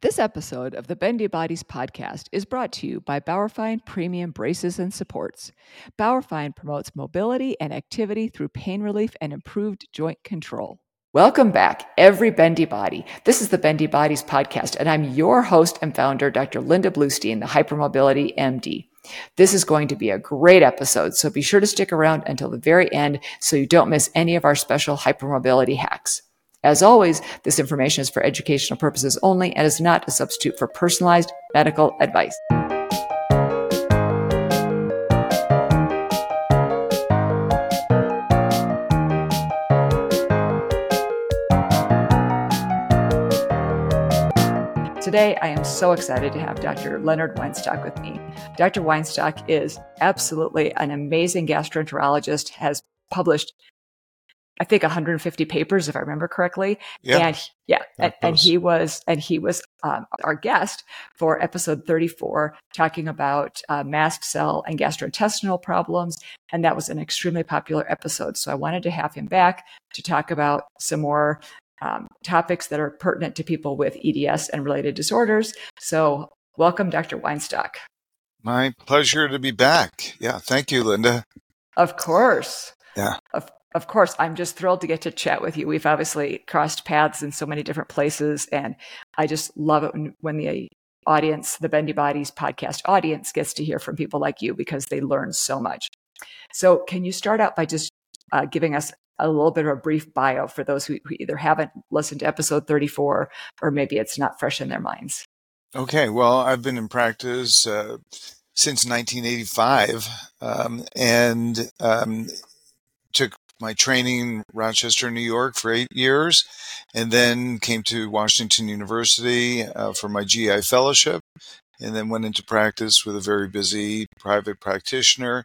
This episode of the Bendy Bodies podcast is brought to you by Bauerfeind Premium Braces and Supports. Bauerfeind promotes mobility and activity through pain relief and improved joint control. Welcome back, every Bendy Body. This is the Bendy Bodies podcast, and I'm your host and founder, Dr. Linda Bluestein, the Hypermobility MD. This is going to be a great episode, so be sure to stick around until the very end so you don't miss any of our special hypermobility hacks. As always, this information is for educational purposes only and is not a substitute for personalized medical advice. Today, I am so excited to have Dr. Leonard Weinstock with me. Dr. Weinstock is absolutely an amazing gastroenterologist, has published I think 150 papers, if I remember correctly. Yeah. And yeah, and, and, he was and he was um, our guest for episode 34, talking about uh, mast cell and gastrointestinal problems, and that was an extremely popular episode. So I wanted to have him back to talk about some more um, topics that are pertinent to people with EDS and related disorders. So welcome, Dr. Weinstock. My pleasure to be back. Yeah, thank you, Linda. Of course. Of course, I'm just thrilled to get to chat with you. We've obviously crossed paths in so many different places, and I just love it when, when the audience, the Bendy Bodies podcast audience, gets to hear from people like you because they learn so much. So, can you start out by just uh, giving us a little bit of a brief bio for those who, who either haven't listened to episode 34 or maybe it's not fresh in their minds? Okay, well, I've been in practice uh, since 1985 um, and um, took my training in Rochester, New York for eight years, and then came to Washington University uh, for my GI fellowship, and then went into practice with a very busy private practitioner.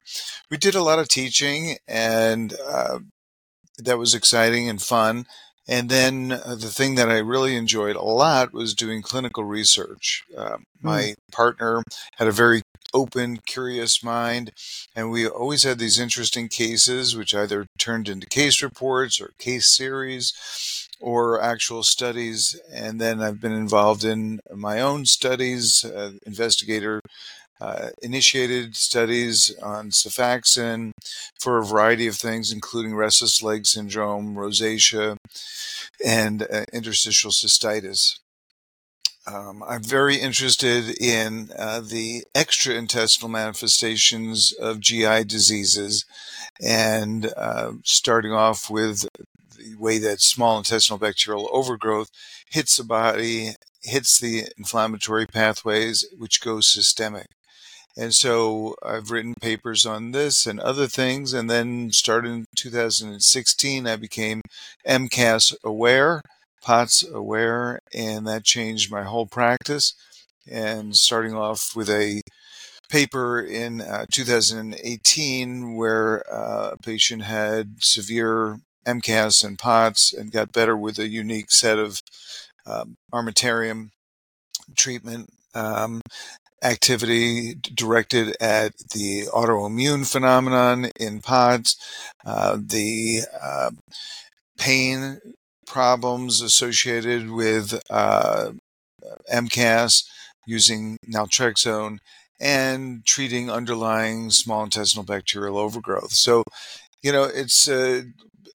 We did a lot of teaching, and uh, that was exciting and fun. And then uh, the thing that I really enjoyed a lot was doing clinical research. Uh, my mm. partner had a very open, curious mind, and we always had these interesting cases, which either turned into case reports or case series or actual studies. And then I've been involved in my own studies, uh, investigator uh, initiated studies on Xifaxan for a variety of things, including restless leg syndrome, rosacea, and uh, interstitial cystitis. Um, I'm very interested in uh, the extraintestinal manifestations of GI diseases, and uh, starting off with the way that small intestinal bacterial overgrowth hits the body, hits the inflammatory pathways, which goes systemic. And so I've written papers on this and other things. And then started in 2016, I became MCAS aware, POTS aware, and that changed my whole practice. And starting off with a paper in uh, 2018 where uh, a patient had severe MCAS and POTS and got better with a unique set of um, treatment. Um, activity directed at the autoimmune phenomenon in POTS, uh, the uh, pain problems associated with uh, MCAS using naltrexone, and treating underlying small intestinal bacterial overgrowth. So, you know, it's uh,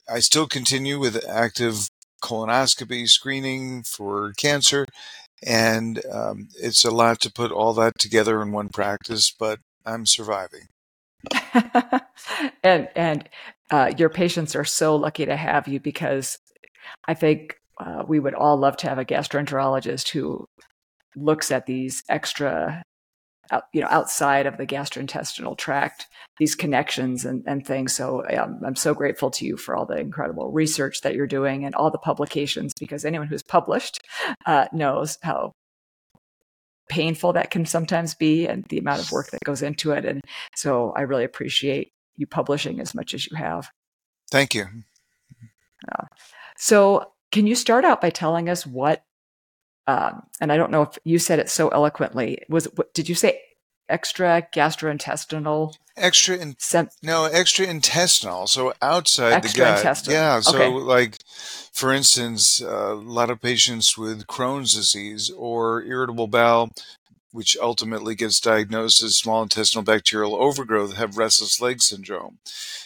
I still continue with active colonoscopy screening for cancer and um, it's a lot to put all that together in one practice, but I'm surviving. and and uh, your patients are so lucky to have you because I think uh, we would all love to have a gastroenterologist who looks at these extra out, you know outside of the gastrointestinal tract these connections and, and things. So um, i'm so grateful to you for all the incredible research that you're doing and all the publications because anyone who's published uh, knows how painful that can sometimes be and the amount of work that goes into it. And so i really appreciate you publishing as much as you have. Thank you. Uh, so can you start out by telling us what um, and I don't know if you said it so eloquently. Was what, did you say extra gastrointestinal extra in, sem- no extra intestinal so outside the gut intestinal. yeah so okay. like for instance uh, a lot of patients with crohn's disease or irritable bowel which ultimately gets diagnosed as small intestinal bacterial overgrowth, have restless leg syndrome.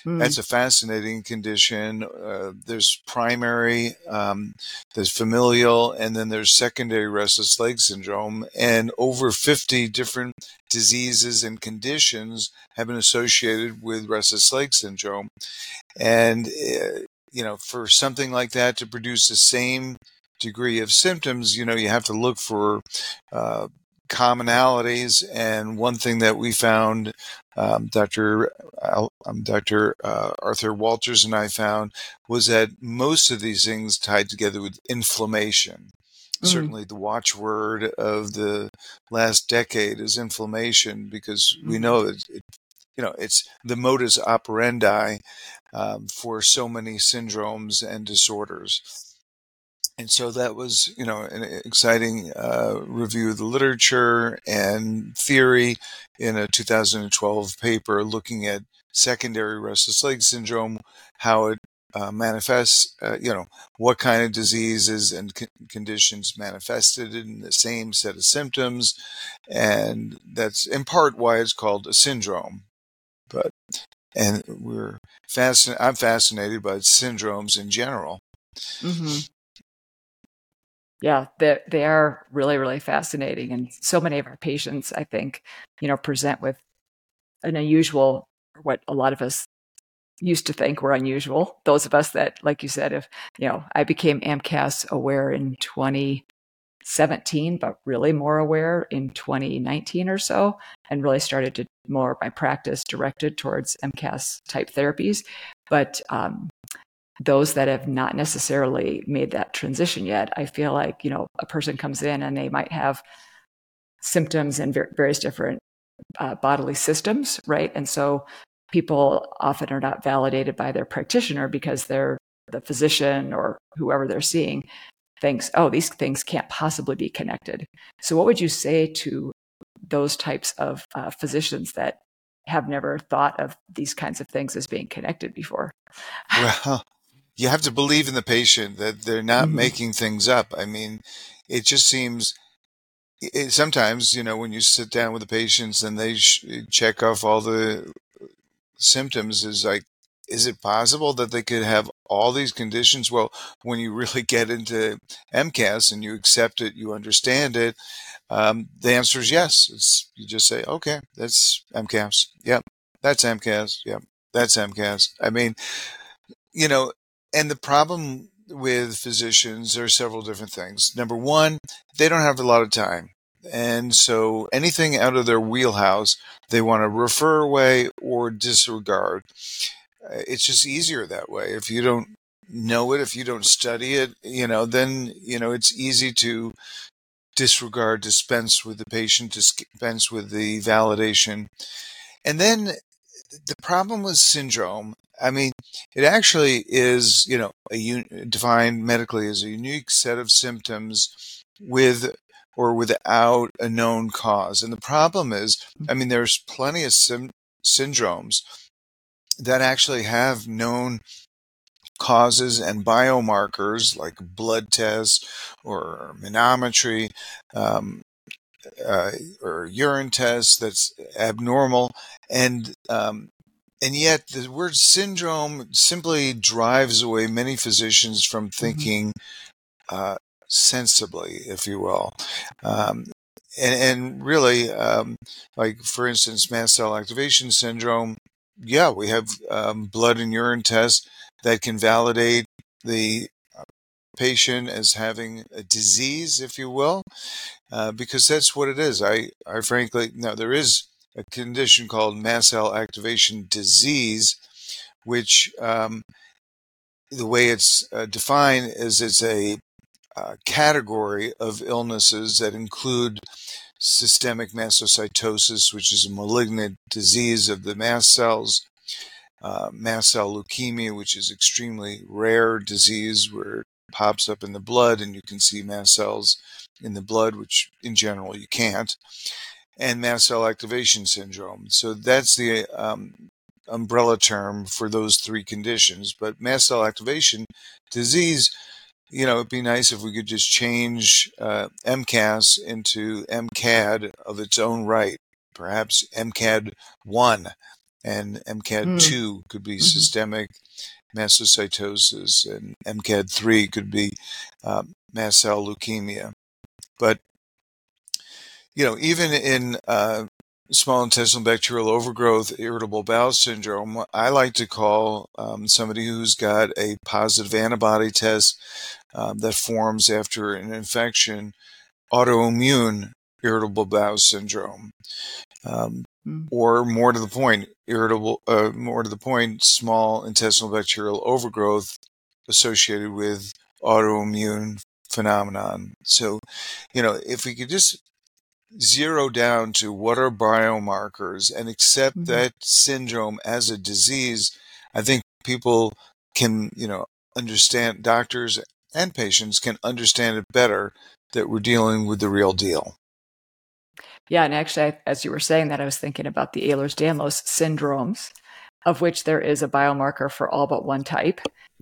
Mm. That's a fascinating condition. Uh, there's primary, um, there's familial, and then there's secondary restless leg syndrome. And over 50 different diseases and conditions have been associated with restless leg syndrome. And, uh, you know, for something like that to produce the same degree of symptoms, you know, you have to look for uh, commonalities. And one thing that we found, um, Dr. Um, Dr. Uh, Arthur Walters and I found, was that most of these things tied together with inflammation. Mm-hmm. Certainly, the watchword of the last decade is inflammation because mm-hmm. we know that it, you know it's the modus operandi um, for so many syndromes and disorders and so that was you know an exciting uh, review of the literature and theory in a 2012 paper looking at secondary restless leg syndrome how it uh, manifests uh, you know what kind of diseases and conditions manifested in the same set of symptoms. And that's in part why it's called a syndrome. But and we're fascinated i'm fascinated by syndromes in general. Mm-hmm yeah, they they are really really fascinating, and so many of our patients, I think, you know, present with an unusual, what a lot of us used to think were unusual. Those of us that, like you said, if you know, I became AMCAS aware in 2017, but really more aware in 2019 or so, and really started to more my practice directed towards MCAS type therapies. But um, those that have not necessarily made that transition yet, I feel like, you know, a person comes in and they might have symptoms in various different uh, bodily systems, right? And so people often are not validated by their practitioner because they're the physician or whoever they're seeing thinks, oh, these things can't possibly be connected. So, what would you say to those types of uh, physicians that have never thought of these kinds of things as being connected before? Well, you have to believe in the patient that they're not mm-hmm. making things up. I mean, it just seems it, sometimes, you know, when you sit down with the patients and they sh- check off all the symptoms, is like, is it possible that they could have all these conditions? Well, when you really get into MCAS and you accept it, you understand it. Um, the answer is yes. It's, you just say, okay, that's MCAS. Yep, that's MCAS. Yep, that's MCAS. I mean, you know, and the problem with physicians, there are several different things. Number one, they don't have a lot of time. And so anything out of their wheelhouse, they want to refer away or disregard. It's just easier that way. If you don't know it, if you don't study it, you know, then, you know, it's easy to disregard, dispense with the patient, dispense with the validation. And then the problem with syndrome, I mean, it actually is, you know, a un- defined medically as a unique set of symptoms with or without a known cause. And the problem is, mm. I mean, there's plenty of sim- syndromes that actually have known causes and biomarkers like blood tests or manometry um, uh, or urine test that's abnormal, and um, and yet the word syndrome simply drives away many physicians from mm-hmm. thinking uh, sensibly, if you will. Um, and, and, really, um, like for instance, mast cell activation syndrome. Yeah, we have um, blood and urine tests that can validate the patient as having a disease, if you will, uh, because that's what it is. I, I frankly, now there is a condition called mast cell activation disease, which um, the way it's uh, defined is it's a uh, category of illnesses that include systemic mastocytosis, which is a malignant disease of the mast cells, uh, mast cell leukemia, which is extremely rare disease where pops up in the blood and you can see mast cells in the blood, which in general you can't. and mast cell activation syndrome. So that's the um, umbrella term for those three conditions. But mast cell activation disease, you know, it'd be nice if we could just change uh, MCAS into MCAD of its own right. Perhaps MCAD 1 and MCAD mm. 2 could be mm-hmm. systemic mastocytosis, and MCAD 3 could be uh, mast cell leukemia. But you know, even in uh, small intestinal bacterial overgrowth, irritable bowel syndrome, I like to call um, somebody who's got a positive antibody test um, that forms after an infection autoimmune irritable bowel syndrome. Um, mm. Or more to the point, irritable, uh, more to the point, small intestinal bacterial overgrowth associated with autoimmune phenomenon. So, you know, if we could just zero down to what are biomarkers and accept mm-hmm. that syndrome as a disease, I think people can, you know, understand, doctors and patients can understand it better that we're dealing with the real deal. Yeah, and actually, as you were saying that, I was thinking about the Ehlers-Danlos syndromes, of which there is a biomarker for all but one type.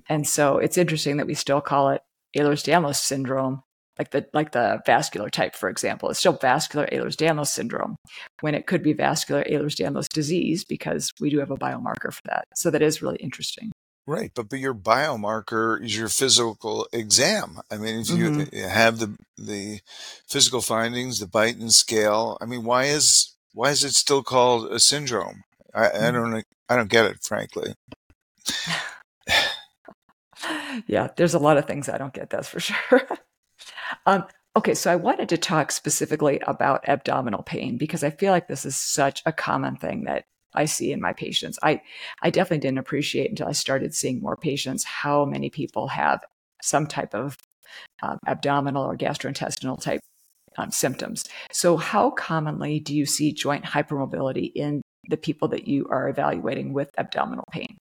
And so it's interesting that we still call it Ehlers-Danlos syndrome like the like the vascular type, for example. It's still vascular Ehlers-Danlos syndrome when it could be vascular Ehlers-Danlos disease because we do have a biomarker for that. So that is really interesting. Right, but but your biomarker is your physical exam. I mean, if you mm-hmm. have the the physical findings, the Beighton scale. I mean, why is why is it still called a syndrome? I, mm-hmm. I don't I don't get it, frankly. yeah, there's a lot of things I don't get. That's for sure. Um, okay, so I wanted to talk specifically about abdominal pain because I feel like this is such a common thing that I see in my patients. I, I definitely didn't appreciate until I started seeing more patients how many people have some type of um, abdominal or gastrointestinal type um, symptoms. So, how commonly do you see joint hypermobility in the people that you are evaluating with abdominal pain?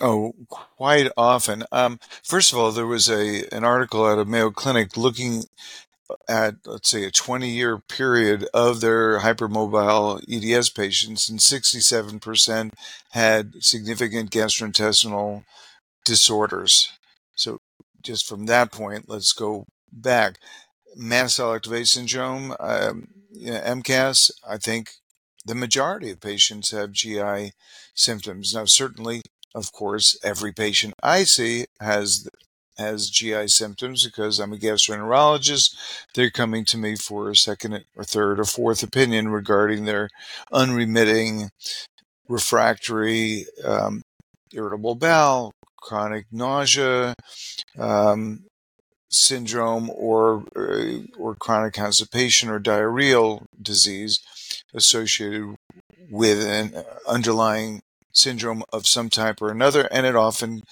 Oh, quite often. Um, first of all, there was a an article out of Mayo Clinic looking at let's say a 20 year period of their hypermobile EDS patients, and 67% had significant gastrointestinal disorders. So, just from that point, let's go back. Mast cell activation syndrome, um, you know, MCAS. I think the majority of patients have GI symptoms. Now, certainly of course, every patient I see has has GI symptoms because I'm a gastroenterologist. They're coming to me for a second or third or fourth opinion regarding their unremitting refractory um, irritable bowel, chronic nausea, um, syndrome, or uh, or chronic constipation or diarrheal disease associated with an underlying syndrome of some type or another, and it often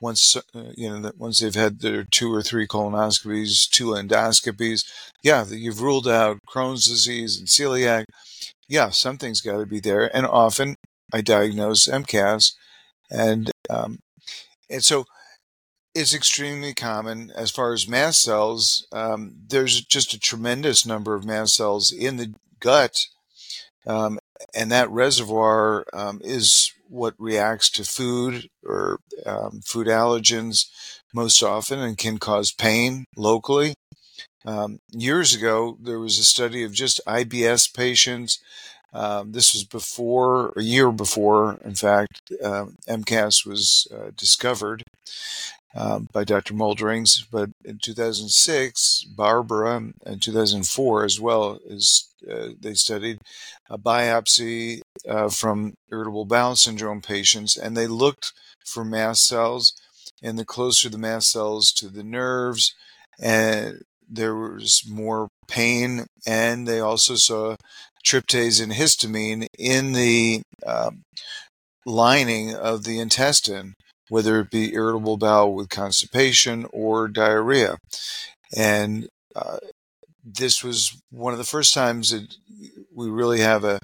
once uh, you know once they've had their two or three colonoscopies, two endoscopies, yeah, that you've ruled out Crohn's disease and celiac. Yeah, something's got to be there, and often I diagnose MCAS, and um, and so it's extremely common as far as mast cells. Um, there's just a tremendous number of mast cells in the gut, um, and that reservoir um, is what reacts to food or um, food allergens most often and can cause pain locally. Um, years ago, there was a study of just IBS patients. Um, this was before, a year before, in fact, uh, MCAS was uh, discovered um, by Dr. Molderings. But in 2006, Barbara, and 2004 as well, is uh, they studied a biopsy uh, from irritable bowel syndrome patients, and they looked for mast cells. And the closer the mast cells to the nerves, and there was more pain, and they also saw tryptase and histamine in the um, lining of the intestine, whether it be irritable bowel with constipation or diarrhea. And uh, this was one of the first times that we really have a,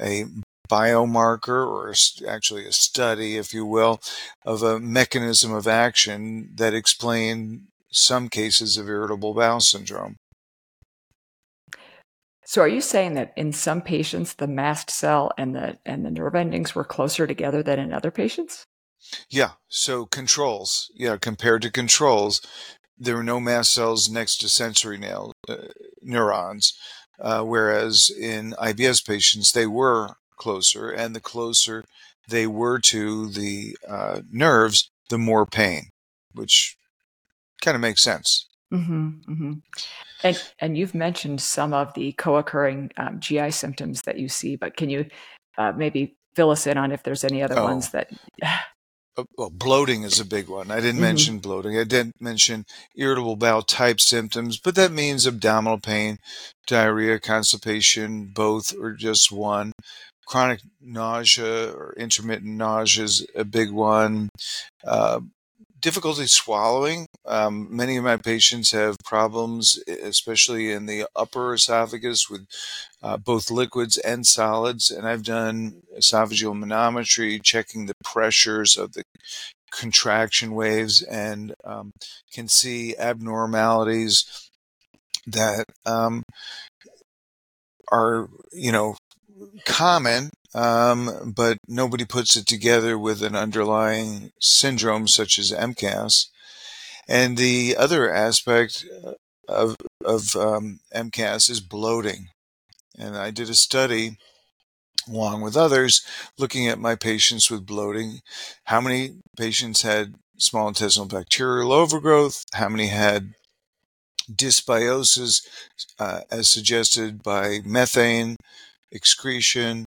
a biomarker or actually a study, if you will, of a mechanism of action that explained some cases of irritable bowel syndrome. So are you saying that in some patients the mast cell and the and the nerve endings were closer together than in other patients? Yeah. So controls, yeah, compared to controls, there were no mast cells next to sensory nail, uh, neurons, uh, whereas in IBS patients they were closer, and the closer they were to the uh, nerves, the more pain, which kind of makes sense. Mm-hmm, mm-hmm. And and you've mentioned some of the co-occurring um, GI symptoms that you see, but can you uh, maybe fill us in on if there's any other oh. ones that? Uh, well, bloating is a big one. I didn't mm-hmm. mention bloating. I didn't mention irritable bowel type symptoms, but that means abdominal pain, diarrhea, constipation, both or just one. Chronic nausea or intermittent nausea is a big one. Uh, difficulty swallowing. Um, many of my patients have problems, especially in the upper esophagus, with uh, both liquids and solids. And I've done esophageal manometry, checking the pressures of the contraction waves, and um, can see abnormalities that um, are, you know, common um, but nobody puts it together with an underlying syndrome such as MCAS. And the other aspect uh, of, of um, MCAS is bloating. And I did a study along with others looking at my patients with bloating. How many patients had small intestinal bacterial overgrowth? How many had dysbiosis uh, as suggested by methane excretion?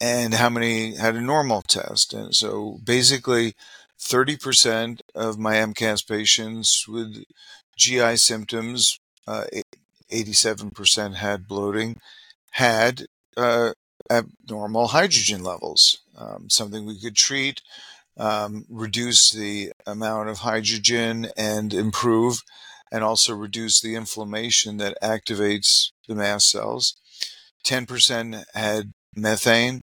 And how many had a normal test. And so basically, 30% of my MCAS patients with GI symptoms, uh, 87% had bloating, had uh, abnormal hydrogen levels, um, something we could treat, um, reduce the amount of hydrogen and improve, and also reduce the inflammation that activates the mast cells. 10% had methane,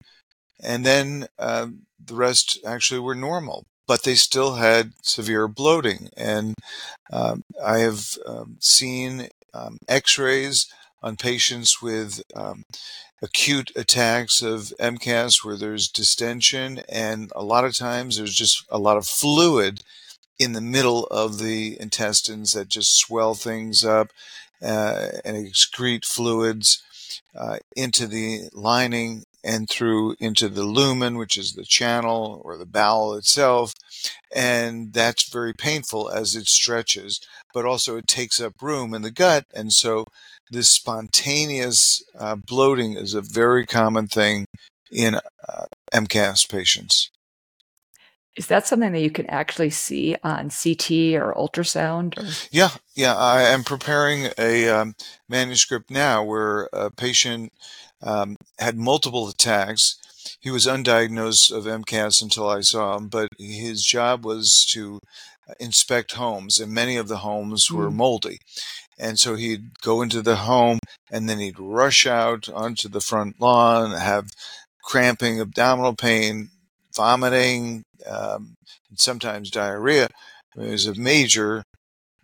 and then uh, the rest actually were normal, but they still had severe bloating. And um, I have um, seen um, X-rays on patients with um, acute attacks of MCAS where there's distension, and a lot of times there's just a lot of fluid in the middle of the intestines that just swell things up uh, and excrete fluids uh, into the lining and through into the lumen, which is the channel or the bowel itself. And that's very painful as it stretches, but also it takes up room in the gut. And so this spontaneous uh, bloating is a very common thing in uh, MCAS patients. Is that something that you can actually see on CT or ultrasound? Or? Yeah, yeah. I am preparing a um, manuscript now where a patient um, had multiple attacks. He was undiagnosed of MCAS until I saw him, but his job was to inspect homes, and many of the homes were mm. moldy. And so he'd go into the home and then he'd rush out onto the front lawn, have cramping, abdominal pain, vomiting, um, and sometimes diarrhea. It was a major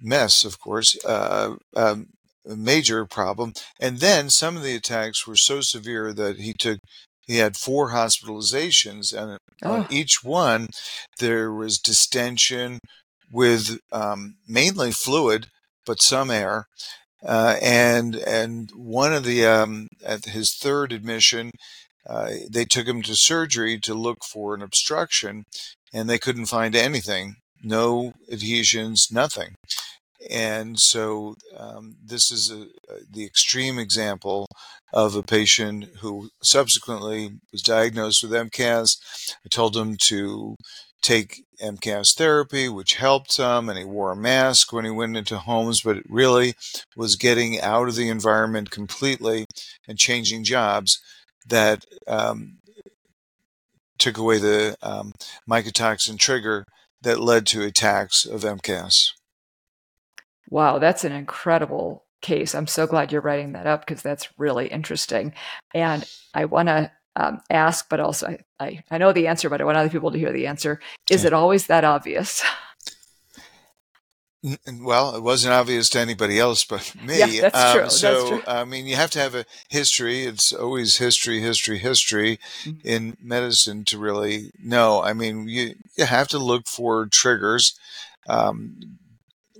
mess, of course, uh, um, a major problem. And then some of the attacks were so severe that he took he had four hospitalizations, and oh. on each one there was distension with um, mainly fluid, but some air. Uh, and and one of the um, at his third admission, uh, they took him to surgery to look for an obstruction, and they couldn't find anything, no adhesions, nothing. And so um, this is a, a, the extreme example of a patient who subsequently was diagnosed with MCAS. I told him to take MCAS therapy, which helped him, and he wore a mask when he went into homes, but it really was getting out of the environment completely and changing jobs that um, took away the um, mycotoxin trigger that led to attacks of MCAS. Wow, that's an incredible case. I'm so glad you're writing that up because that's really interesting. And I want to um, ask, but also I, I, I, know the answer, but I want other people to hear the answer. Is okay. it always that obvious? Well, it wasn't obvious to anybody else but me. Yeah, that's um, true. So, that's true. I mean, you have to have a history. It's always history, history, history mm-hmm. in medicine to really know. I mean, you, you have to look for triggers, um,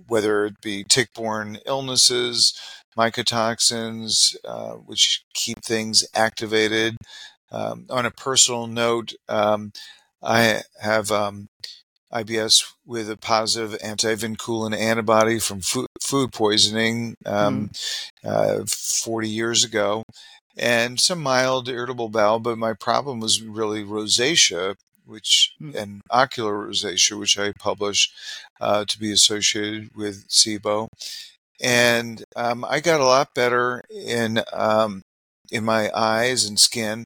whether it be tick borne illnesses, mycotoxins, uh, which keep things activated. Um, on a personal note, um, I have um, IBS with a positive antivinculin antibody from food, food poisoning um, mm. uh, 40 years ago, and some mild irritable bowel. But my problem was really rosacea, which mm. and ocular rosacea, which I published uh, to be associated with SIBO. And um, I got a lot better in um, in my eyes and skin,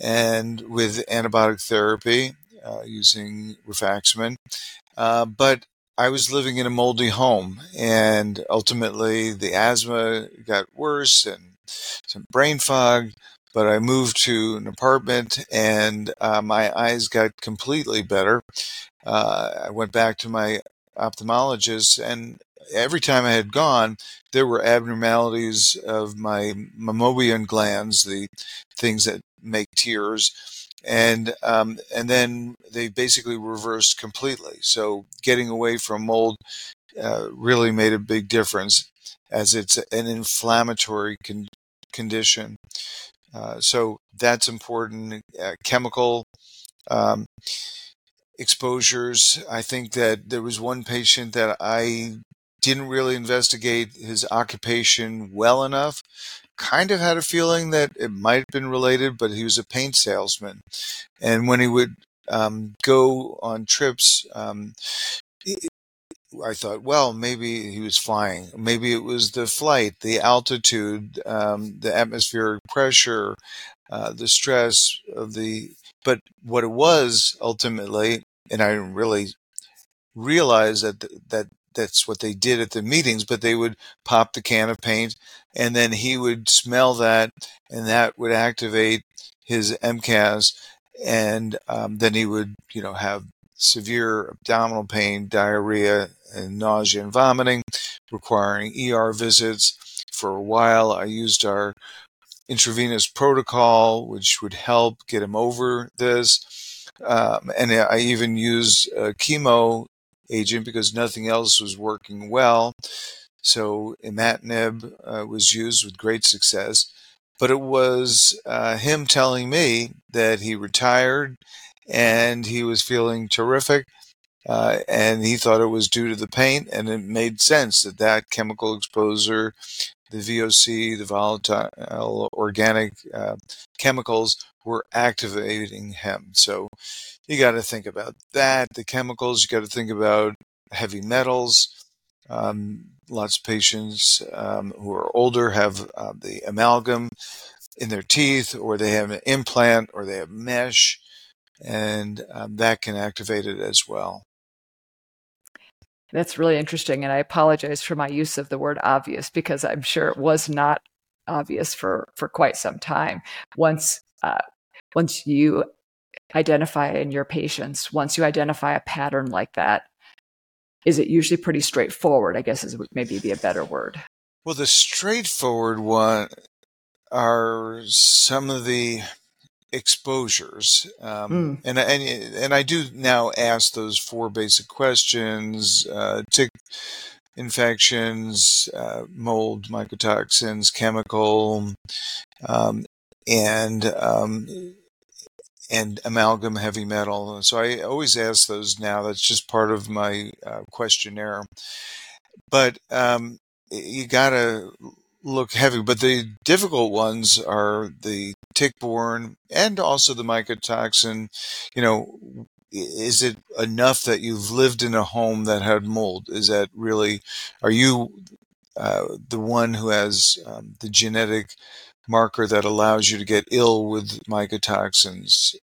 and with antibiotic therapy uh, using rifaximin. Uh, but I was living in a moldy home, and ultimately the asthma got worse and some brain fog. But I moved to an apartment, and uh, my eyes got completely better. Uh, I went back to my ophthalmologist, and every time I had gone, there were abnormalities of my meibomian glands, the things that make tears, and um, and then they basically reversed completely. So getting away from mold uh, really made a big difference, as it's an inflammatory con- condition. Uh, so that's important. Uh, chemical um, exposures. I think that there was one patient that I didn't really investigate his occupation well enough kind of had a feeling that it might have been related, but he was a paint salesman. And when he would um, go on trips, um, I thought, well, maybe he was flying. Maybe it was the flight, the altitude, um, the atmospheric pressure, uh, the stress of the. But what it was ultimately, and I didn't really realize that that that's what they did at the meetings, but they would pop the can of paint and then he would smell that and that would activate his MCAS. And um, then he would, you know, have severe abdominal pain, diarrhea, and nausea and vomiting, requiring ER visits. For a while, I used our intravenous protocol, which would help get him over this. Um, and I even used a chemo agent because nothing else was working well. So imatinib uh, was used with great success. But it was uh, him telling me that he retired and he was feeling terrific. Uh, and he thought it was due to the paint, and it made sense that that chemical exposure, the VOC, the volatile organic uh, chemicals, were activating him. So you got to think about that. The chemicals, you got to think about heavy metals. Um, lots of patients um, who are older have uh, the amalgam in their teeth, or they have an implant, or they have mesh, and um, that can activate it as well. That's really interesting. And I apologize for my use of the word obvious because I'm sure it was not obvious for, for quite some time. Once, uh, once you identify in your patients, once you identify a pattern like that, is it usually pretty straightforward? I guess is maybe be a better word. Well, the straightforward one are some of the exposures, um, mm. and and and I do now ask those four basic questions: uh, tick infections, uh, mold, mycotoxins, chemical, um, and um, and amalgam heavy metal. So I always ask those now. That's just part of my uh, questionnaire. But um, you got to look heavy. But the difficult ones are the tick-borne and also the mycotoxin. You know, is it enough that you've lived in a home that had mold? Is that really, are you uh, the one who has um, the genetic marker that allows you to get ill with mycotoxins.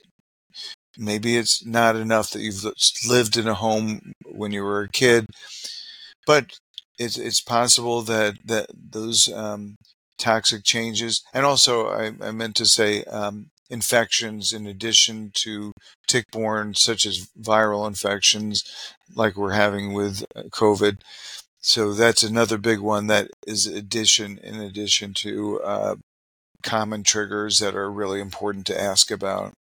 Maybe it's not enough that you've lived in a home when you were a kid, but it's it's possible that that those um, toxic changes, and also I, I meant to say um, infections in addition to tick-borne, such as viral infections, like we're having with uh, COVID. So that's another big one that is addition in addition to uh, common triggers that are really important to ask about.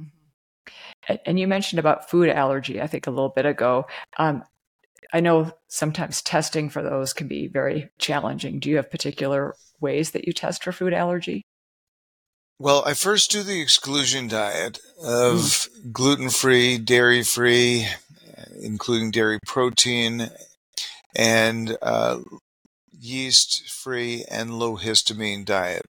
Mm-hmm. And you mentioned about food allergy, I think a little bit ago. Um, I know sometimes testing for those can be very challenging. Do you have particular ways that you test for food allergy? Well, I first do the exclusion diet of mm. gluten free, dairy free, including dairy protein, and uh, yeast free and low histamine diet.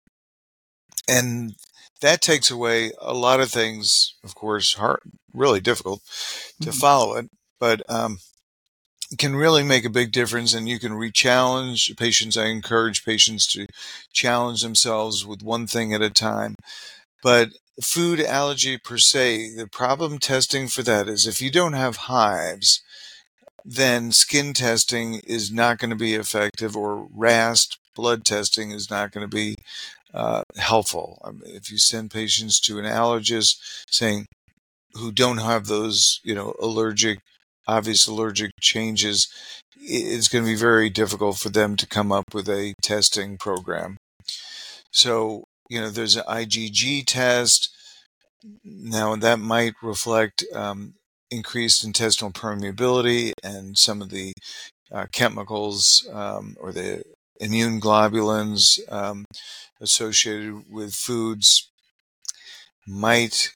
And that takes away a lot of things, of course, hard, really difficult to mm-hmm. follow it, but um, can really make a big difference and you can re-challenge patients. I encourage patients to challenge themselves with one thing at a time. But food allergy per se, the problem testing for that is if you don't have hives, then skin testing is not going to be effective or RAST blood testing is not going to be uh, helpful. I mean, if you send patients to an allergist saying who don't have those, you know, allergic obvious allergic changes, it's going to be very difficult for them to come up with a testing program. So, you know, there's an IgG test. Now, that might reflect um, increased intestinal permeability and some of the uh, chemicals um, or the immune globulins um, associated with foods might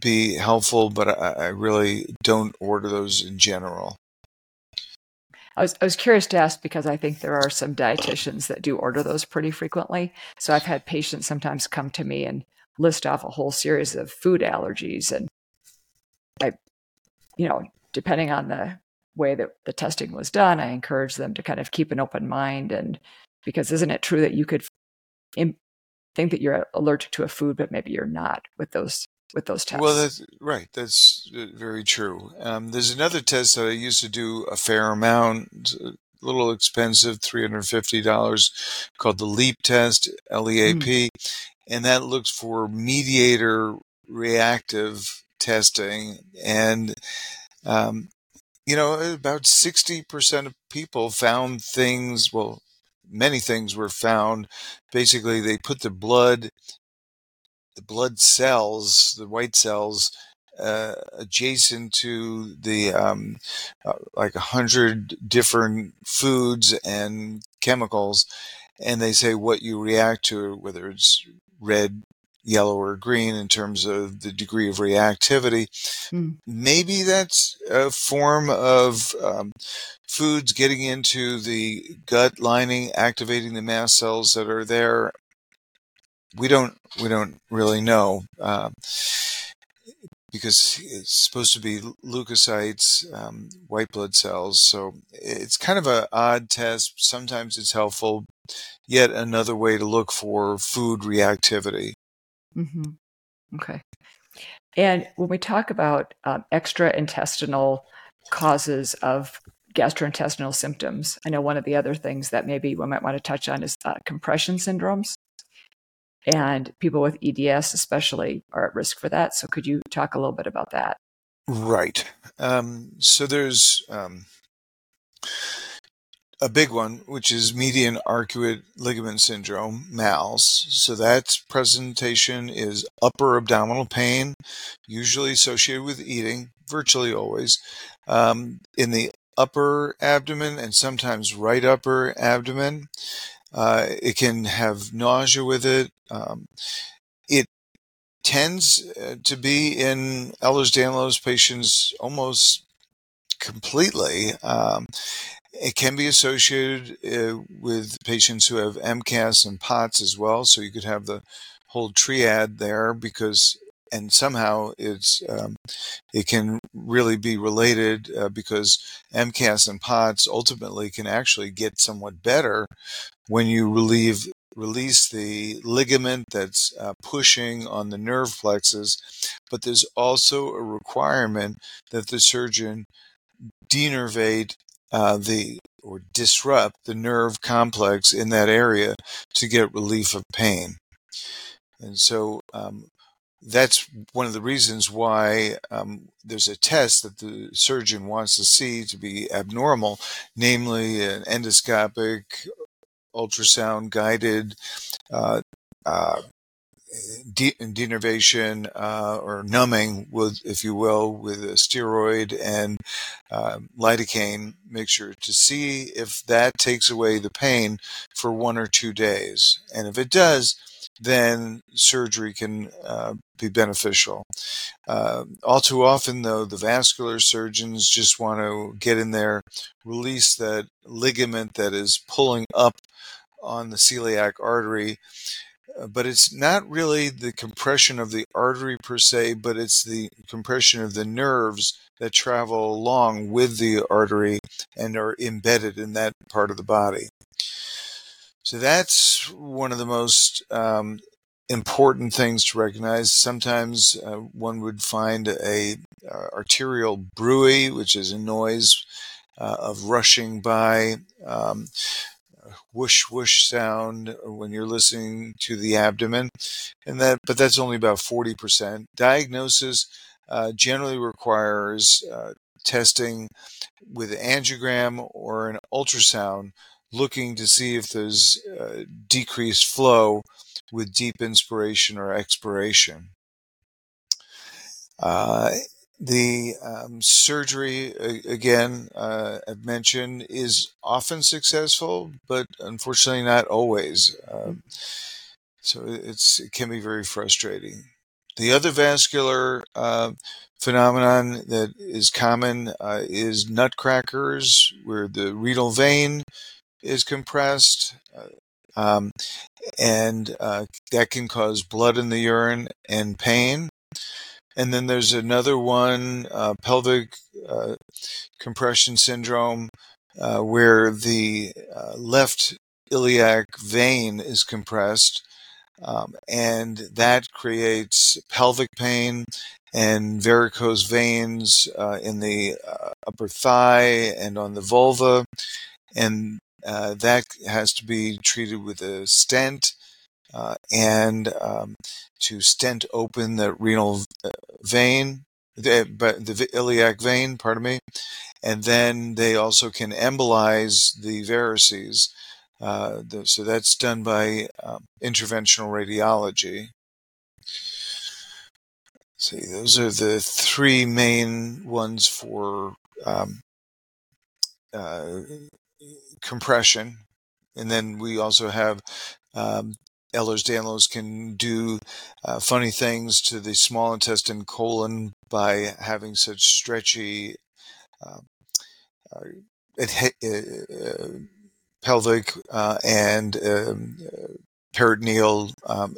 be helpful, but I, I really don't order those in general. I was, I was curious to ask because I think there are some dietitians that do order those pretty frequently. So I've had patients sometimes come to me and list off a whole series of food allergies. And I, you know, depending on the way that the testing was done, I encourage them to kind of keep an open mind. And because isn't it true that you could think that you're allergic to a food, but maybe you're not with those with those tests. Well, that's right. That's uh, very true. Um, there's another test that I used to do a fair amount, a little expensive, three hundred fifty dollars, called the LEAP test, L E A P, mm. and that looks for mediator reactive testing, and um, you know, about sixty percent of people found things. Well, many things were found. Basically, they put the blood the blood cells, the white cells, uh, adjacent to the um, uh, like a hundred different foods and chemicals, and they say what you react to, whether it's red, yellow, or green, in terms of the degree of reactivity. Mm. Maybe that's a form of um, foods getting into the gut lining, activating the mast cells that are there, we don't we don't really know uh, because it's supposed to be leukocytes, um, white blood cells. So it's kind of an odd test. Sometimes it's helpful. Yet another way to look for food reactivity. Mm-hmm. Okay. And when we talk about um, extra intestinal causes of gastrointestinal symptoms, I know one of the other things that maybe we might want to touch on is uh, compression syndromes and people with EDS especially are at risk for that. So could you talk a little bit about that? Right. Um, so there's um, a big one, which is median arcuate ligament syndrome, MALS. So that presentation is upper abdominal pain, usually associated with eating, virtually always, um, in the upper abdomen and sometimes right upper abdomen. Uh, it can have nausea with it. Um, it tends uh, to be in Ehlers-Danlos patients almost completely. Um, it can be associated uh, with patients who have MCAS and POTS as well. So you could have the whole triad there because, and somehow it's um, it can really be related uh, because MCAS and POTS ultimately can actually get somewhat better when you relieve release the ligament that's uh, pushing on the nerve plexus, but there's also a requirement that the surgeon denervate uh, the or disrupt the nerve complex in that area to get relief of pain. And so, um, that's one of the reasons why um, there's a test that the surgeon wants to see to be abnormal, namely an endoscopic ultrasound guided uh, uh, de- denervation uh, or numbing, with, if you will, with a steroid and uh, lidocaine mixture to see if that takes away the pain for one or two days. And if it does, then surgery can uh, be beneficial. Uh, all too often, though, the vascular surgeons just want to get in there, release that ligament that is pulling up on the celiac artery. Uh, but it's not really the compression of the artery per se, but it's the compression of the nerves that travel along with the artery and are embedded in that part of the body. So that's one of the most um, important things to recognize. Sometimes uh, one would find a uh, arterial bruit, which is a noise uh, of rushing by. Um, whoosh whoosh sound when you're listening to the abdomen and that but that's only about 40% diagnosis uh, generally requires uh, testing with an angiogram or an ultrasound looking to see if there's uh, decreased flow with deep inspiration or expiration. Uh, the um, surgery, again, uh, I've mentioned, is often successful, but unfortunately not always. Um, so it's it can be very frustrating. The other vascular uh, phenomenon that is common uh, is nutcrackers, where the renal vein is compressed. Uh, um, and uh, that can cause blood in the urine and pain. And then there's another one, uh, pelvic uh, compression syndrome, uh, where the uh, left iliac vein is compressed, um, and that creates pelvic pain and varicose veins uh, in the upper thigh and on the vulva. And uh, that has to be treated with a stent uh, and um, to stent open the renal uh, vein, the, but the iliac vein, pardon me, and then they also can embolize the varices. Uh, the, so that's done by um, interventional radiology. see, those are the three main ones for um, uh, compression. And then we also have um, Ehlers-Danlos can do uh, funny things to the small intestine colon by having such stretchy um, uh, uh, pelvic uh, and um, peritoneal um,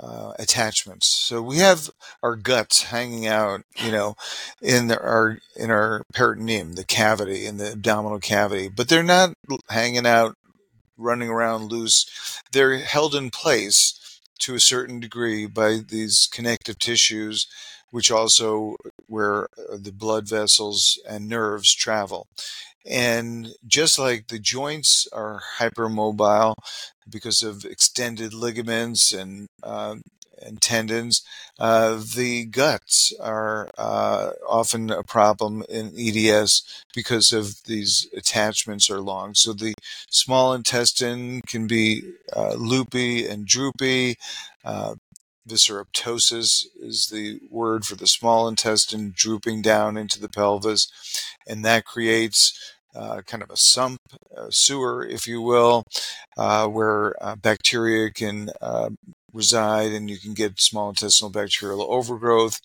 uh, attachments. So we have our guts hanging out, you know, in the, our in our peritoneum, the cavity in the abdominal cavity, but they're not hanging out, running around loose. They're held in place to a certain degree by these connective tissues, which also where uh, the blood vessels and nerves travel. And just like the joints are hypermobile because of extended ligaments and uh, and tendons, uh, the guts are uh, often a problem in EDS because of these attachments are long. So the small intestine can be uh, loopy and droopy. Uh, visceroptosis is the word for the small intestine drooping down into the pelvis, and that creates uh, kind of a sump, a sewer, if you will, uh, where uh, bacteria can uh, reside and you can get small intestinal bacterial overgrowth.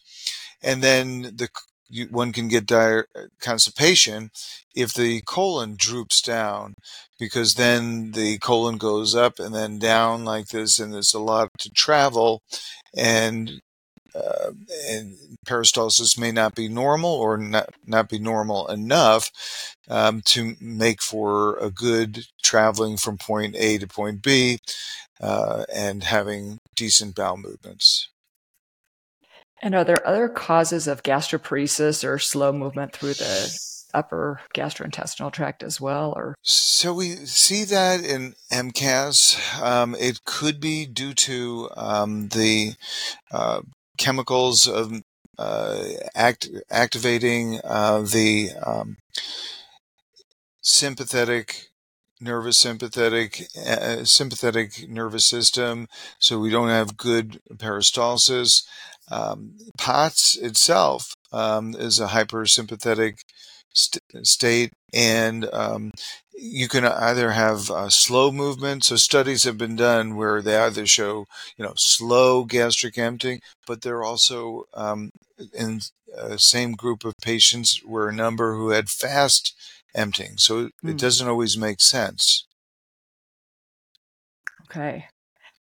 And then the you, one can get dire constipation if the colon droops down because then the colon goes up and then down like this and there's a lot to travel and uh, and peristalsis may not be normal or not, not be normal enough um, to make for a good traveling from point A to point B uh, and having decent bowel movements. And are there other causes of gastroparesis or slow movement through the upper gastrointestinal tract as well or so we see that in mcas um, it could be due to um, the uh, chemicals of uh, act, activating uh, the um, sympathetic nervous sympathetic uh, sympathetic nervous system so we don't have good peristalsis um, POTS itself um, is a hypersympathetic st- state, and um, you can either have uh, slow movement. So studies have been done where they either show, you know, slow gastric emptying, but they're also um, in uh, same group of patients were a number who had fast emptying. So it, mm. it doesn't always make sense. Okay.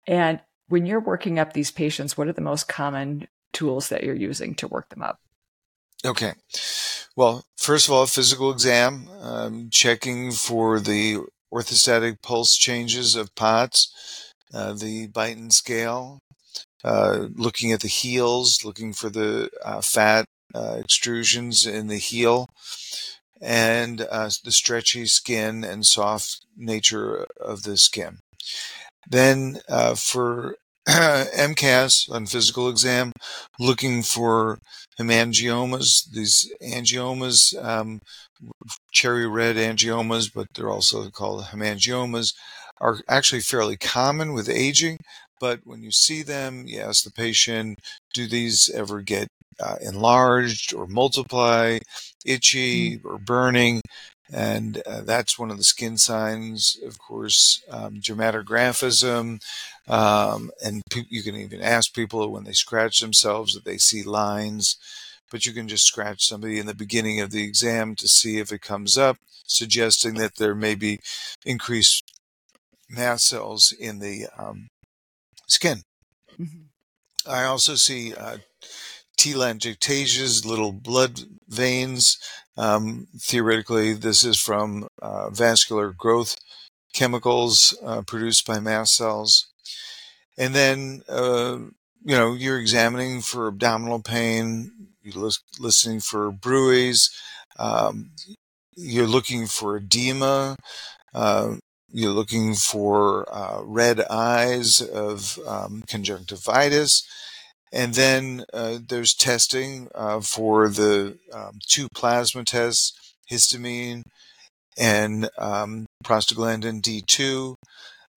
And when you're working up these patients, what are the most common tools that you're using to work them up? Okay. Well, first of all, physical exam, um, checking for the orthostatic pulse changes of POTS, uh, the Beighton scale, uh, looking at the heels, looking for the uh, fat uh, extrusions in the heel, and uh, the stretchy skin and soft nature of the skin. Then uh, for MCAS on physical exam, looking for hemangiomas. These angiomas, um, cherry red angiomas, but they're also called hemangiomas, are actually fairly common with aging. But when you see them, you ask the patient, do these ever get uh, enlarged or multiply, itchy mm. or burning? And uh, that's one of the skin signs, of course, um, dermatographism. Um, and pe- you can even ask people when they scratch themselves that they see lines. But you can just scratch somebody in the beginning of the exam to see if it comes up, suggesting that there may be increased mast cells in the um, skin. Mm-hmm. I also see uh, telangiectasias, little blood veins. Um, theoretically, this is from uh, vascular growth chemicals uh, produced by mast cells. And then, uh, you know, you're examining for abdominal pain, you're listening for bruits, um, you're looking for edema, uh, you're looking for uh, red eyes of um, conjunctivitis. And then uh, there's testing uh, for the um, two plasma tests, histamine and um, prostaglandin D2.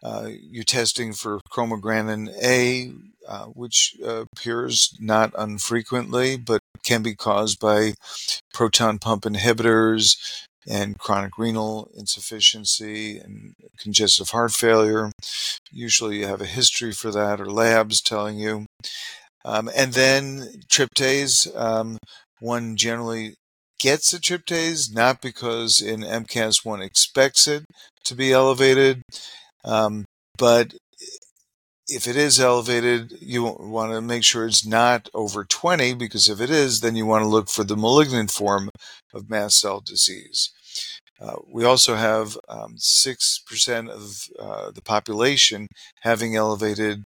Uh, you're testing for chromogranin A, uh, which uh, appears not unfrequently, but can be caused by proton pump inhibitors and chronic renal insufficiency and congestive heart failure. Usually you have a history for that or labs telling you. Um, and then tryptase, um, one generally gets a tryptase, not because in MCAS one expects it to be elevated, um, but if it is elevated, you want to make sure it's not over 20 because if it is, then you want to look for the malignant form of mast cell disease. Uh, we also have um, 6% of uh, the population having elevated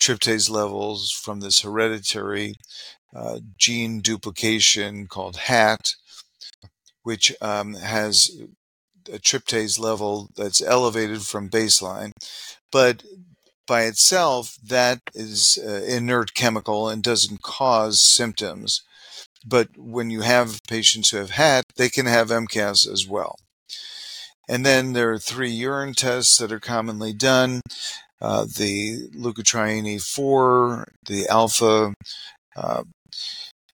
tryptase levels from this hereditary uh, gene duplication called HAT, which um, has a tryptase level that's elevated from baseline. But by itself, that is uh, inert chemical and doesn't cause symptoms. But when you have patients who have HAT, they can have MCAS as well. And then there are three urine tests that are commonly done uh, the leukotriene 4, the alpha, uh,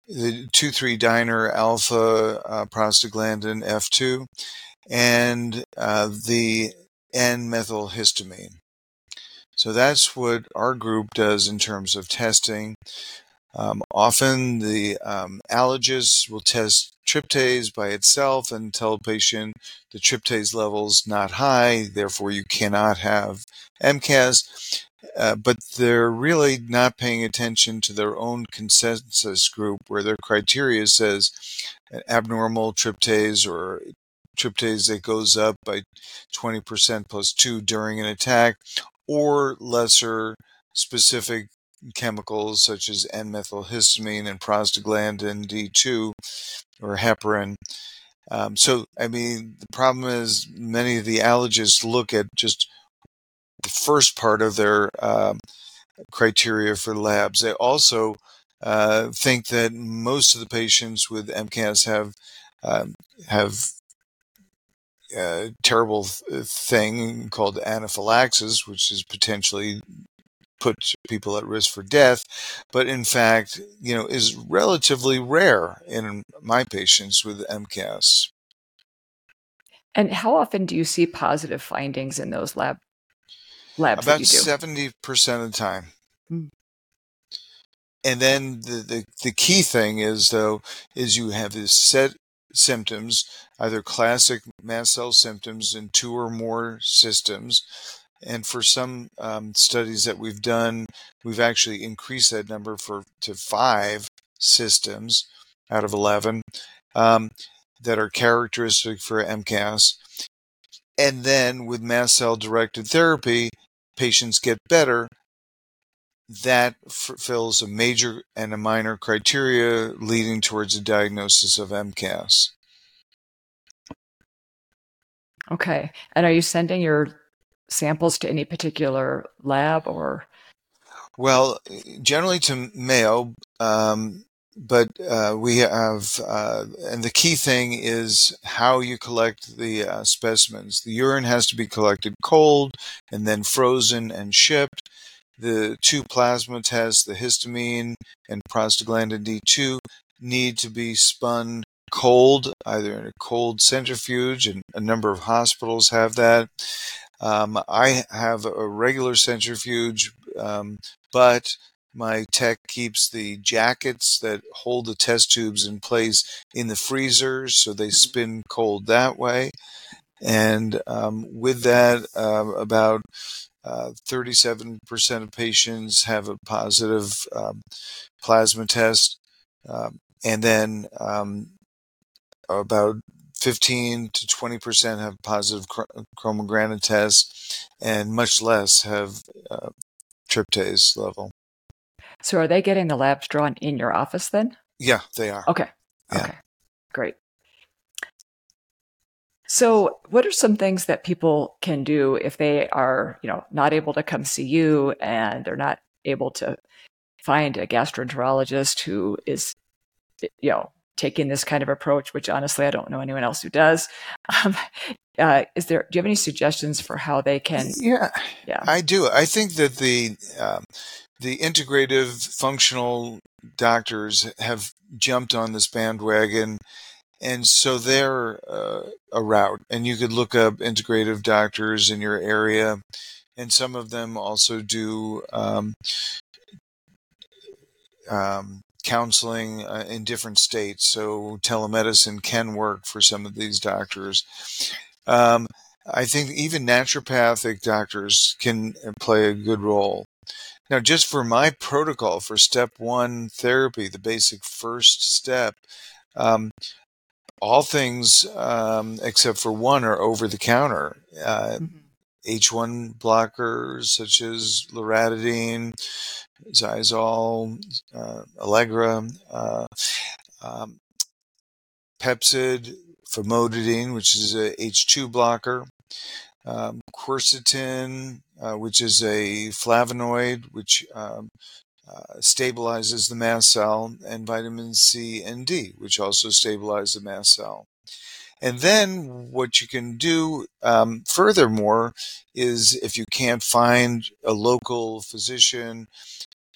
the 2,3 dinor alpha uh, prostaglandin F2, and uh, the N-methylhistamine. So that's what our group does in terms of testing. Um, often the um, allergists will test tryptase by itself and tell the patient the tryptase level's not high, therefore you cannot have MCAS. Uh, but they're really not paying attention to their own consensus group where their criteria says abnormal tryptase or tryptase that goes up by 20% plus 2 during an attack or lesser specific chemicals such as N-methylhistamine and prostaglandin D2 or heparin. Um, so, I mean, the problem is many of the allergists look at just the first part of their um, criteria for labs. They also uh, think that most of the patients with MCAS have um, have a terrible thing called anaphylaxis, which is potentially put people at risk for death, but in fact, you know, is relatively rare in my patients with MCAS. And how often do you see positive findings in those lab labs? About seventy percent of the time. Mm. And then the, the the key thing is though is you have this set symptoms, either classic mast cell symptoms in two or more systems. And for some um, studies that we've done, we've actually increased that number for to five systems out of 11 um, that are characteristic for MCAS. And then with mast cell directed therapy, patients get better. That fulfills a major and a minor criteria leading towards a diagnosis of MCAS. Okay. And are you sending your samples to any particular lab or? Well, generally to Mayo, um, but uh, we have, uh, and the key thing is how you collect the uh, specimens. The urine has to be collected cold and then frozen and shipped. The two plasma tests, the histamine and prostaglandin D2, need to be spun cold, either in a cold centrifuge, and a number of hospitals have that. Um, I have a regular centrifuge, um, but my tech keeps the jackets that hold the test tubes in place in the freezers, so they hmm. spin cold that way. And um, with that, uh, about uh, 37% of patients have a positive um, plasma test. Um, and then um, about 15 to 20 percent have positive chromogranin tests, and much less have uh, tryptase level. So, are they getting the labs drawn in your office then? Yeah, they are. Okay. Yeah. Okay. Great. So, what are some things that people can do if they are, you know, not able to come see you and they're not able to find a gastroenterologist who is, you know, taking this kind of approach, which honestly I don't know anyone else who does. Um, uh, is there? Do you have any suggestions for how they can? Yeah, yeah, I do. I think that the um, the integrative functional doctors have jumped on this bandwagon. And so they're uh, a route, and you could look up integrative doctors in your area, and some of them also do um, um, counseling uh, in different states. So telemedicine can work for some of these doctors. Um, I think even naturopathic doctors can uh, play a good role. Now, just for my protocol for step one therapy, the basic first step, um, all things um, except for one are over the counter. Uh, mm-hmm. H1 blockers such as loratadine, Xyzal, uh, Allegra, uh, um, Pepcid, famotidine, which is a H2 blocker, um, quercetin, uh, which is a flavonoid, which um, uh, stabilizes the mast cell, and vitamin C and D, which also stabilize the mast cell. And then what you can do, um, furthermore, is if you can't find a local physician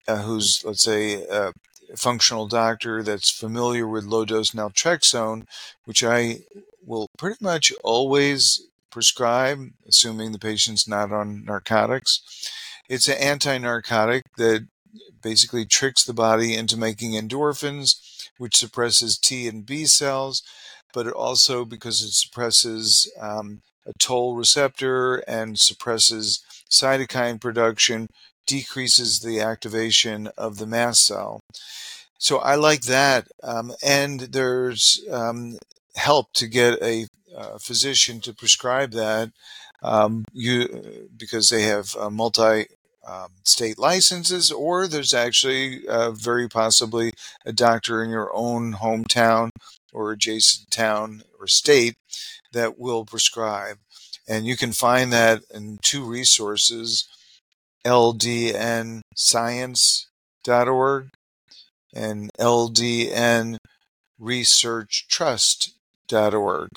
uh, who's, let's say, a functional doctor that's familiar with low dose naltrexone, which I will pretty much always prescribe, assuming the patient's not on narcotics. It's an anti narcotic that basically tricks the body into making endorphins, which suppresses T and B cells, but it also, because it suppresses um, a toll receptor and suppresses cytokine production, decreases the activation of the mast cell. So I like that. Um, and there's um, help to get a, a, physician to prescribe that um, you because they have multi um, state licenses, or there's actually uh, very possibly a doctor in your own hometown or adjacent town or state that will prescribe. And you can find that in two resources ldnscience.org and ldnresearchtrust.org.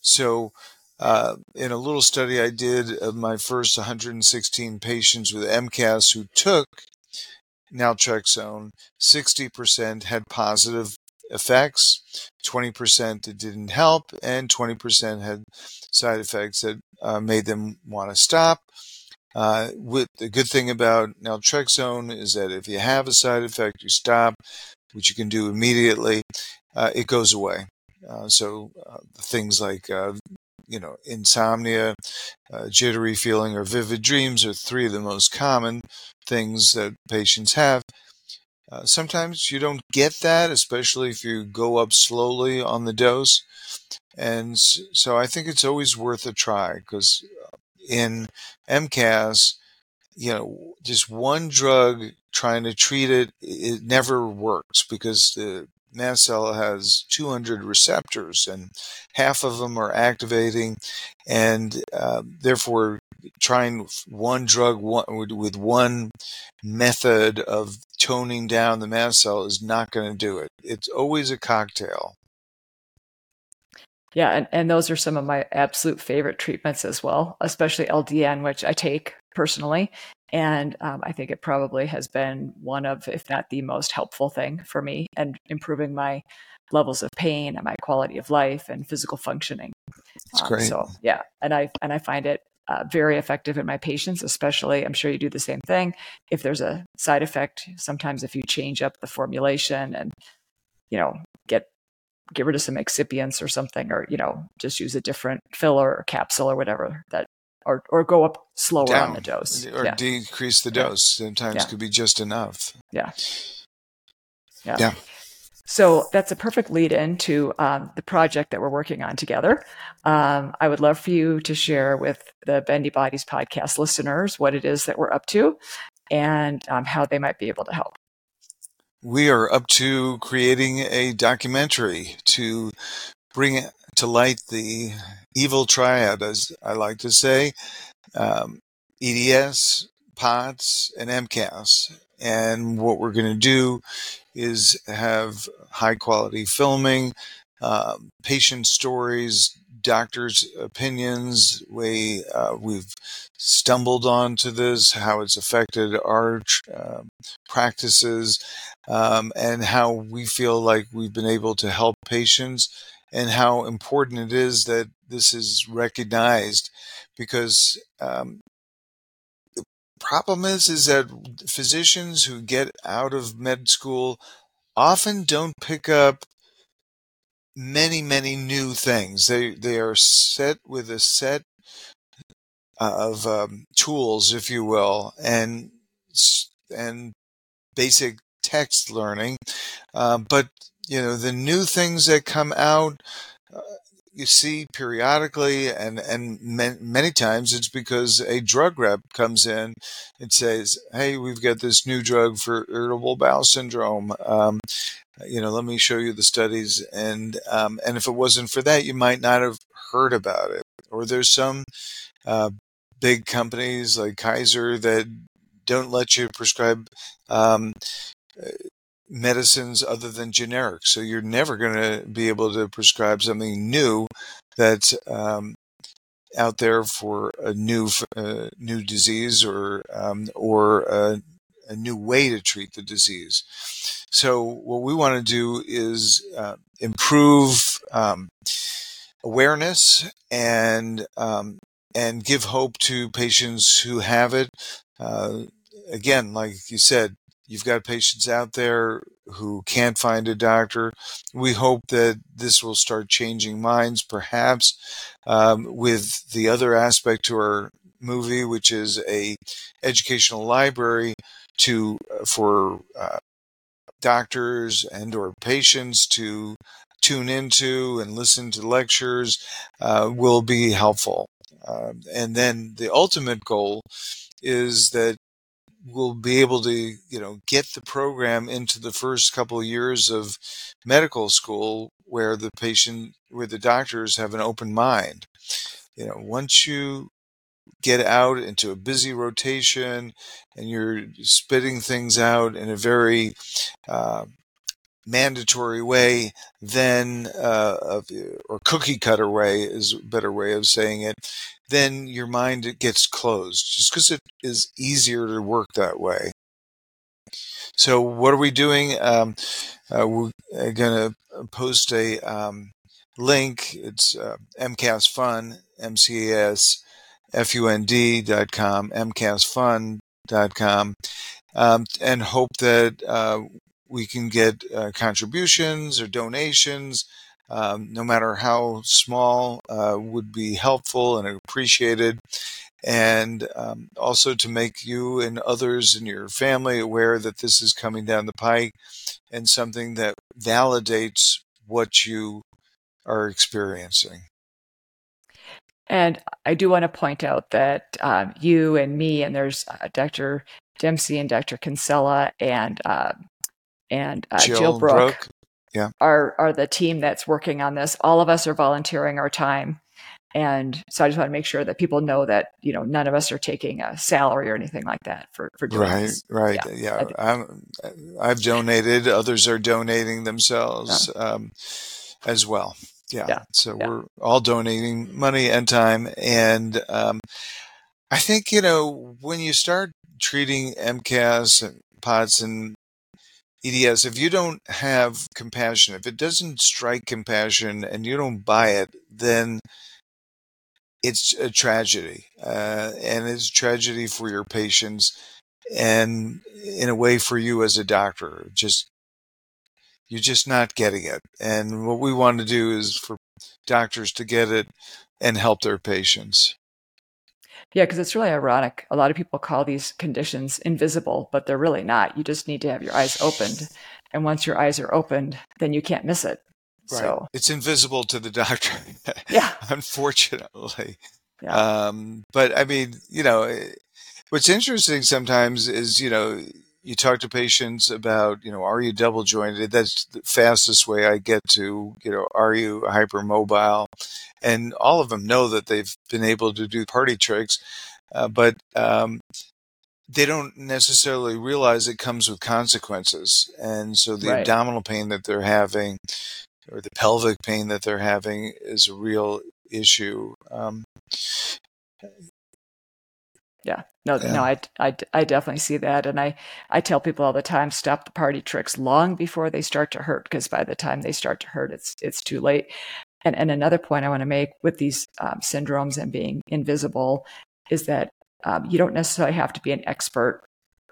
So, uh, in a little study I did of my first 116 patients with MCAS who took naltrexone, 60% had positive effects, 20% it didn't help, and 20% had side effects that uh, made them want to stop. Uh, with the good thing about naltrexone is that if you have a side effect, you stop, which you can do immediately. Uh, it goes away. Uh, so uh, things like uh, you know insomnia, jittery feeling, or vivid dreams are three of the most common things that patients have. Uh, sometimes you don't get that, especially if you go up slowly on the dose. And so I think it's always worth a try because uh, in MCAS, you know, just one drug trying to treat it, it never works because the mast cell has 200 receptors and half of them are activating and uh, therefore trying one drug with one method of toning down the mast cell is not going to do it. It's always a cocktail yeah and, and those are some of my absolute favorite treatments as well especially ldn which i take personally and um, I think it probably has been one of, if not the most helpful thing for me and improving my levels of pain and my quality of life and physical functioning. That's um, great. So yeah, and I and I find it uh, very effective in my patients, especially. I'm sure you do the same thing. If there's a side effect, sometimes if you change up the formulation and you know get get rid of some excipients or something, or you know just use a different filler or capsule or whatever that or or go up slower Down, on the dose or yeah. decrease the dose. Sometimes yeah. could be just enough. Yeah. Yeah. Yeah. So that's a perfect lead in to um, the project that we're working on together. Um, I would love for you to share with the Bendy Bodies podcast listeners what it is that we're up to and um, how they might be able to help. We are up to creating a documentary to bring to light the evil triad, as I like to say, um, EDS, POTS, and MCAS. And what we're going to do is have high quality filming, uh, patient stories, doctors' opinions. We uh, we've stumbled onto this, how it's affected our uh, practices, um, and how we feel like we've been able to help patients and how important it is that this is recognized because um, the problem is is that physicians who get out of med school often don't pick up many many new things. They they are set with a set of um, tools if you will and and basic text learning. Uh, but you know the new things that come out uh, you see periodically and and many times it's because a drug rep comes in and says hey we've got this new drug for irritable bowel syndrome. Um, you know let me show you the studies. And um, and if it wasn't for that you might not have heard about it. Or there's some uh, big companies like kaiser that don't let you prescribe um, medicines other than generic. So you're never going to be able to prescribe something new that's um, out there for a new uh, new disease or um, or a, a, new way to treat the disease. So what we want to do is uh, improve um, awareness and um, and give hope to patients who have it. Uh, again, like you said, You've got patients out there who can't find a doctor. We hope that this will start changing minds, perhaps um, with the other aspect to our movie, which is a educational library to uh, for uh, doctors and or patients to tune into and listen to lectures uh, will be helpful. Um, and then the ultimate goal is that will be able to you know get the program into the first couple of years of medical school where the patient where the doctors have an open mind. You know once you get out into a busy rotation and you're spitting things out in a very uh, mandatory way, then uh, or cookie cutter way is a better way of saying it, then your mind gets closed just because it is easier to work that way. So what are we doing? Um, uh, we're going to post a um, link. It's uh, MCAS Fund, M-C-A-S F-U-N-D dot com, MCASFund.com, um, and hope that uh, we can get uh, contributions or donations, um, no matter how small, uh, would be helpful and appreciated. And um, also to make you and others in your family aware that this is coming down the pike and something that validates what you are experiencing. And I do want to point out that um, you and me, and there's uh, Dr. Dempsey and Dr. Kinsella and uh, and uh, Jill, Jill Brooke, Brooke, yeah. are are the team that's working on this. All of us are volunteering our time, and so I just want to make sure that people know that you know none of us are taking a salary or anything like that for for doing right, this. Right, yeah. yeah. i have donated. Others are donating themselves yeah. um, as well. Yeah. yeah. So we're all donating money and time, and um, I think you know when you start treating MCAS and POTS and EDS, if you don't have compassion, if it doesn't strike compassion and you don't buy it, then it's a tragedy. Uh, and it's a tragedy for your patients and in a way for you as a doctor. Just, you're just not getting it. And what we want to do is for doctors to get it and help their patients. Yeah, because it's really ironic. A lot of people call these conditions invisible, but they're really not. You just need to have your eyes opened. And once your eyes are opened, then you can't miss it. Right. So it's invisible to the doctor. yeah. Unfortunately. Yeah. Um, but I mean, you know, what's interesting sometimes is, you know, you talk to patients about, you know, are you double jointed? That's the fastest way I get to, you know, are you hypermobile? and all of them know that they've been able to do party tricks, uh, but um, they don't necessarily realize it comes with consequences. And so the right. abdominal pain that they're having or the pelvic pain that they're having is a real issue. Um, yeah. No, yeah. no, I, I, I definitely see that. And I, I tell people all the time, stop the party tricks long before they start to hurt, because by the time they start to hurt, it's, it's too late. And, and another point I want to make with these um, syndromes and being invisible is that um, you don't necessarily have to be an expert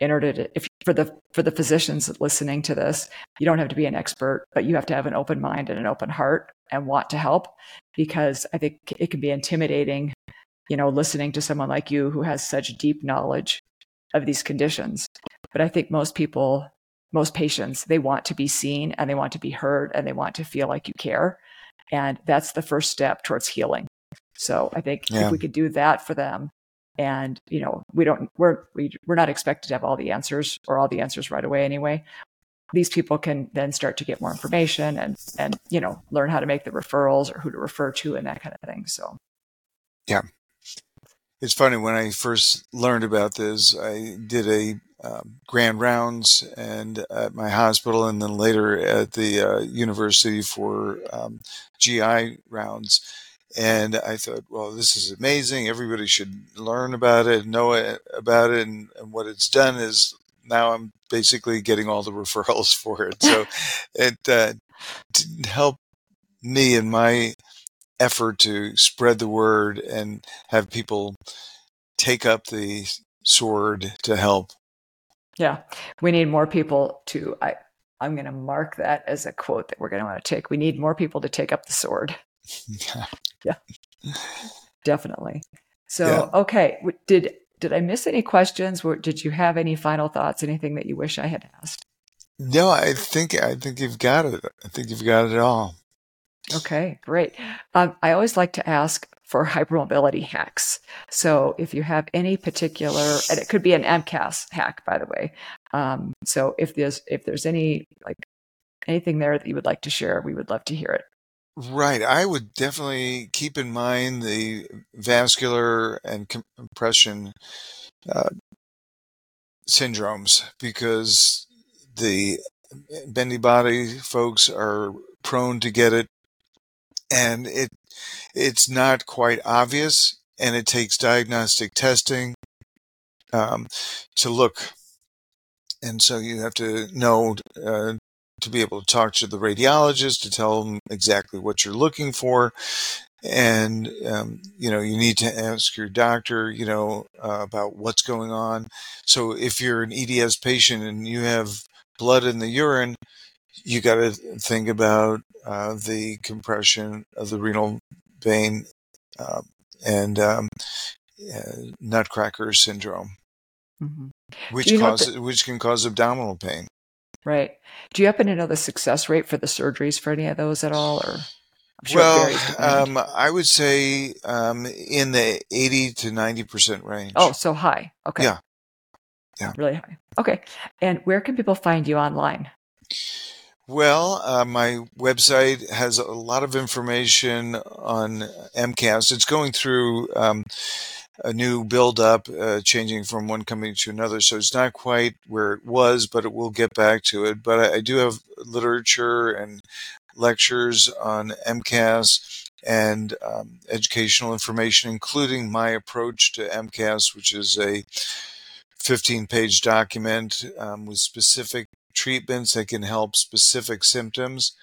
in order to, if for the for the physicians listening to this, you don't have to be an expert, but you have to have an open mind and an open heart and want to help, because I think it can be intimidating, you know, listening to someone like you who has such deep knowledge of these conditions. But I think most people, most patients, they want to be seen and they want to be heard and they want to feel like you care. And that's the first step towards healing. So I think yeah. if we could do that for them, and you know, we don't we're we, we're not expected to have all the answers or all the answers right away anyway. These people can then start to get more information and and you know learn how to make the referrals or who to refer to and that kind of thing. So yeah, it's funny when I first learned about this, I did a um, grand rounds and at my hospital, and then later at the uh, university for um, GI rounds. And I thought, well, this is amazing. Everybody should learn about it, know it, about it, and, and what it's done is now I'm basically getting all the referrals for it. So it uh, helped me in my effort to spread the word and have people take up the sword to help. Yeah, we need more people to. I, I'm going to mark that as a quote that we're going to want to take. We need more people to take up the sword. Yeah, yeah. definitely. So, yeah. okay, did did I miss any questions? Did you have any final thoughts? Anything that you wish I had asked? No, I think I think you've got it. I think you've got it all. Okay, great. Um, I always like to ask for hypermobility hacks. So if you have any particular, and it could be an MCAS hack, by the way. Um, so if there's if there's any like anything there that you would like to share, we would love to hear it. Right. I would definitely keep in mind the vascular and compression uh, syndromes because the bendy body folks are prone to get it and it it's not quite obvious and it takes diagnostic testing um, to look. And so you have to know uh, to be able to talk to the radiologist to tell them exactly what you're looking for. And um, you know you need to ask your doctor you know uh, about what's going on. So if you're an eds patient and you have blood in the urine you got to think about uh, the compression of the renal vein uh, and um, nutcracker syndrome mm-hmm. which causes which can cause abdominal pain right do you happen to know the success rate for the surgeries for any of those at all or Sure well, um, I would say um, in the 80 to 90% range. Oh, so high. Okay. Yeah. Yeah. Really high. Okay. And where can people find you online? Well, uh, my website has a lot of information on MCAS. It's going through um, a new build up, uh, changing from one company to another. So it's not quite where it was, but it will get back to it. But I, I do have literature and lectures on MCAS and um, educational information, including my approach to MCAS, which is a 15 page document um, with specific treatments that can help specific symptoms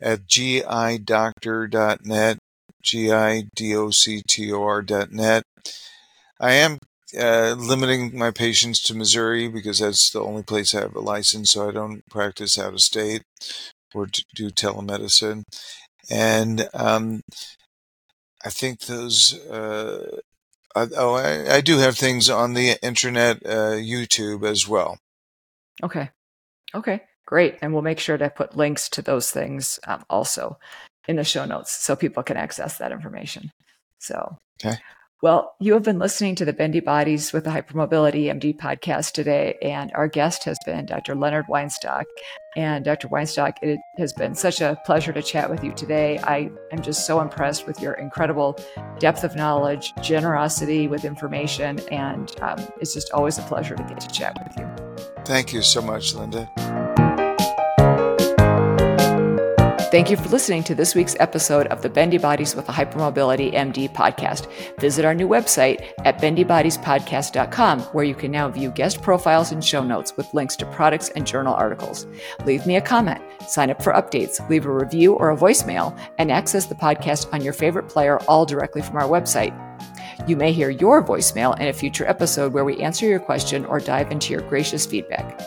at gidoctor.net, G-I-D-O-C-T-O-R.net. I am uh, limiting my patients to Missouri because that's the only place I have a license, so I don't practice out of state or do telemedicine. And um, I think those. Uh, oh, I, I, do have things on the internet, uh, YouTube as well. Okay. Okay. Great. And we'll make sure to put links to those things um, also in the show notes so people can access that information. So, okay. Well, you have been listening to the Bendy Bodies with the Hypermobility MD podcast today, and our guest has been Dr. Leonard Weinstock. And Dr. Weinstock, it has been such a pleasure to chat with you today. I am just so impressed with your incredible depth of knowledge, generosity with information, and um, it's just always a pleasure to get to chat with you. Thank you so much, Linda. Thank you for listening to this week's episode of the Bendy Bodies with a Hypermobility MD podcast. Visit our new website at bendybodiespodcast.com, where you can now view guest profiles and show notes with links to products and journal articles. Leave me a comment, sign up for updates, leave a review or a voicemail, and access the podcast on your favorite player all directly from our website. You may hear your voicemail in a future episode where we answer your question or dive into your gracious feedback.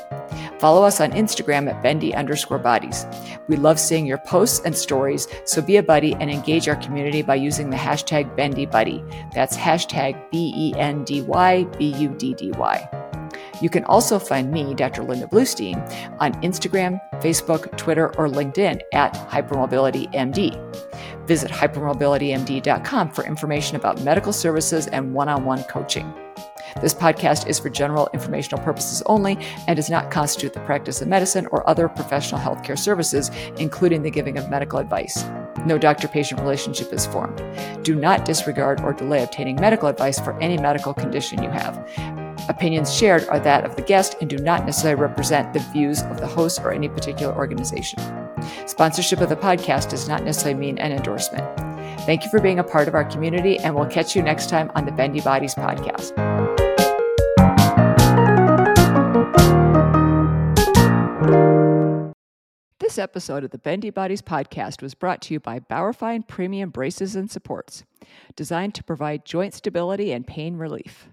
Follow us on Instagram at bendy underscore bodies. We love seeing your posts and stories, so be a buddy and engage our community by using the hashtag bendy buddy. That's hashtag B E N D Y B U D D Y. You can also find me, Dr. Linda Bluestein, on Instagram, Facebook, Twitter, or LinkedIn at HypermobilityMD. Visit hypermobilitymd.com for information about medical services and one on one coaching. This podcast is for general informational purposes only and does not constitute the practice of medicine or other professional healthcare services, including the giving of medical advice. No doctor patient relationship is formed. Do not disregard or delay obtaining medical advice for any medical condition you have. Opinions shared are that of the guest and do not necessarily represent the views of the host or any particular organization. Sponsorship of the podcast does not necessarily mean an endorsement. Thank you for being a part of our community, and we'll catch you next time on the Bendy Bodies podcast. This episode of the Bendy Bodies podcast was brought to you by Bauerfeind Premium Braces and Supports, designed to provide joint stability and pain relief.